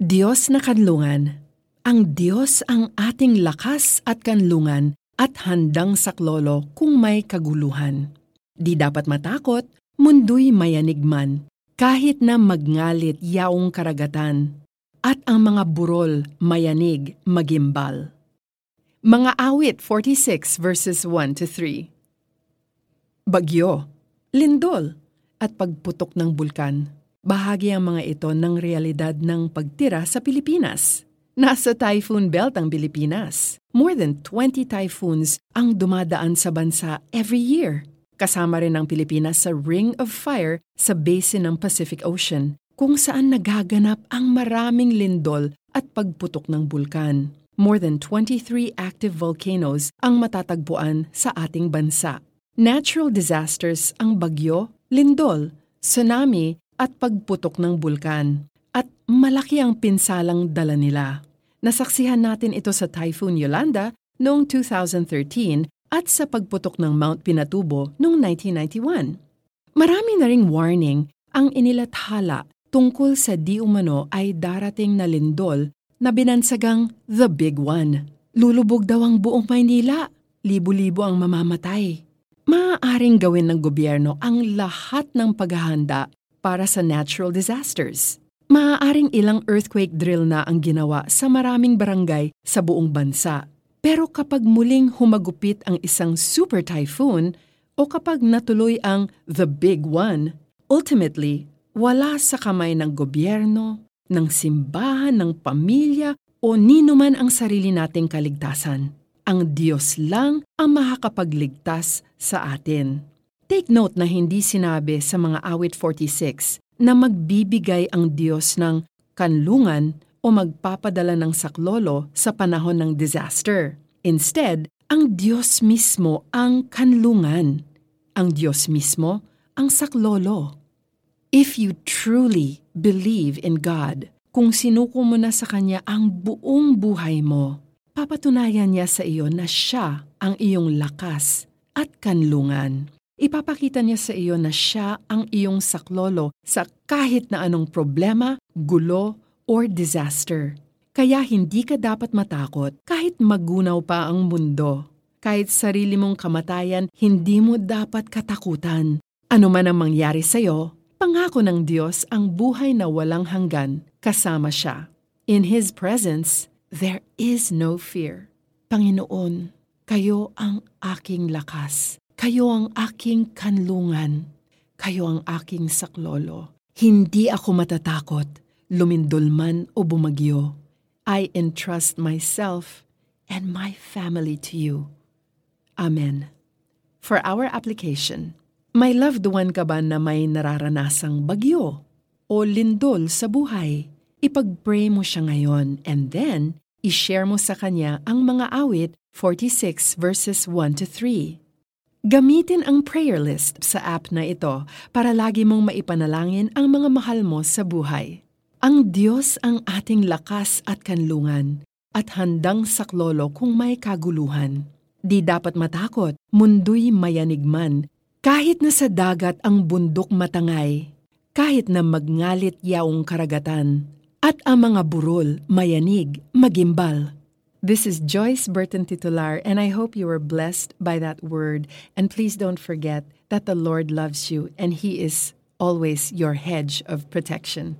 Diyos na kanlungan, ang Diyos ang ating lakas at kanlungan at handang saklolo kung may kaguluhan. Di dapat matakot, mundo'y mayanigman, kahit na magngalit yaong karagatan, at ang mga burol mayanig magimbal. Mga awit 46 verses 1 to 3 Bagyo, lindol, at pagputok ng bulkan. Bahagi ang mga ito ng realidad ng pagtira sa Pilipinas. Nasa typhoon belt ang Pilipinas. More than 20 typhoons ang dumadaan sa bansa every year. Kasama rin ang Pilipinas sa Ring of Fire sa basin ng Pacific Ocean, kung saan nagaganap ang maraming lindol at pagputok ng bulkan. More than 23 active volcanoes ang matatagpuan sa ating bansa. Natural disasters ang bagyo, lindol, tsunami at pagputok ng bulkan. At malaki ang pinsalang dala nila. Nasaksihan natin ito sa Typhoon Yolanda noong 2013 at sa pagputok ng Mount Pinatubo noong 1991. Marami na ring warning ang inilathala tungkol sa di umano ay darating na lindol na binansagang The Big One. Lulubog daw ang buong Maynila. Libo-libo ang mamamatay. Maaaring gawin ng gobyerno ang lahat ng paghahanda para sa natural disasters. Maaaring ilang earthquake drill na ang ginawa sa maraming barangay sa buong bansa. Pero kapag muling humagupit ang isang super typhoon o kapag natuloy ang The Big One, ultimately, wala sa kamay ng gobyerno, ng simbahan, ng pamilya o nino man ang sarili nating kaligtasan. Ang Diyos lang ang makakapagligtas sa atin. Take note na hindi sinabi sa mga awit 46 na magbibigay ang Diyos ng kanlungan o magpapadala ng saklolo sa panahon ng disaster. Instead, ang Diyos mismo ang kanlungan. Ang Diyos mismo ang saklolo. If you truly believe in God, kung sinuko mo na sa Kanya ang buong buhay mo, papatunayan niya sa iyo na siya ang iyong lakas at kanlungan. Ipapakita niya sa iyo na siya ang iyong saklolo sa kahit na anong problema, gulo, or disaster. Kaya hindi ka dapat matakot kahit magunaw pa ang mundo. Kahit sarili mong kamatayan, hindi mo dapat katakutan. Ano man ang mangyari sa iyo, Pangako ng Diyos ang buhay na walang hanggan kasama siya. In His presence, there is no fear. Panginoon, kayo ang aking lakas. Kayo ang aking kanlungan. Kayo ang aking saklolo. Hindi ako matatakot, lumindol man o bumagyo. I entrust myself and my family to you. Amen. For our application, may loved one ka ba na may nararanasang bagyo o lindol sa buhay? Ipag-pray mo siya ngayon and then i-share mo sa kanya ang mga awit 46 verses 1 to 3. Gamitin ang prayer list sa app na ito para lagi mong maipanalangin ang mga mahal mo sa buhay. Ang Diyos ang ating lakas at kanlungan at handang saklolo kung may kaguluhan. Di dapat matakot, mundo'y mayanigman kahit na sa dagat ang bundok matangay, kahit na magngalit yaong karagatan, at ang mga burol mayanig, magimbal. This is Joyce Burton Titular, and I hope you are blessed by that word. And please don't forget that the Lord loves you and He is always your hedge of protection.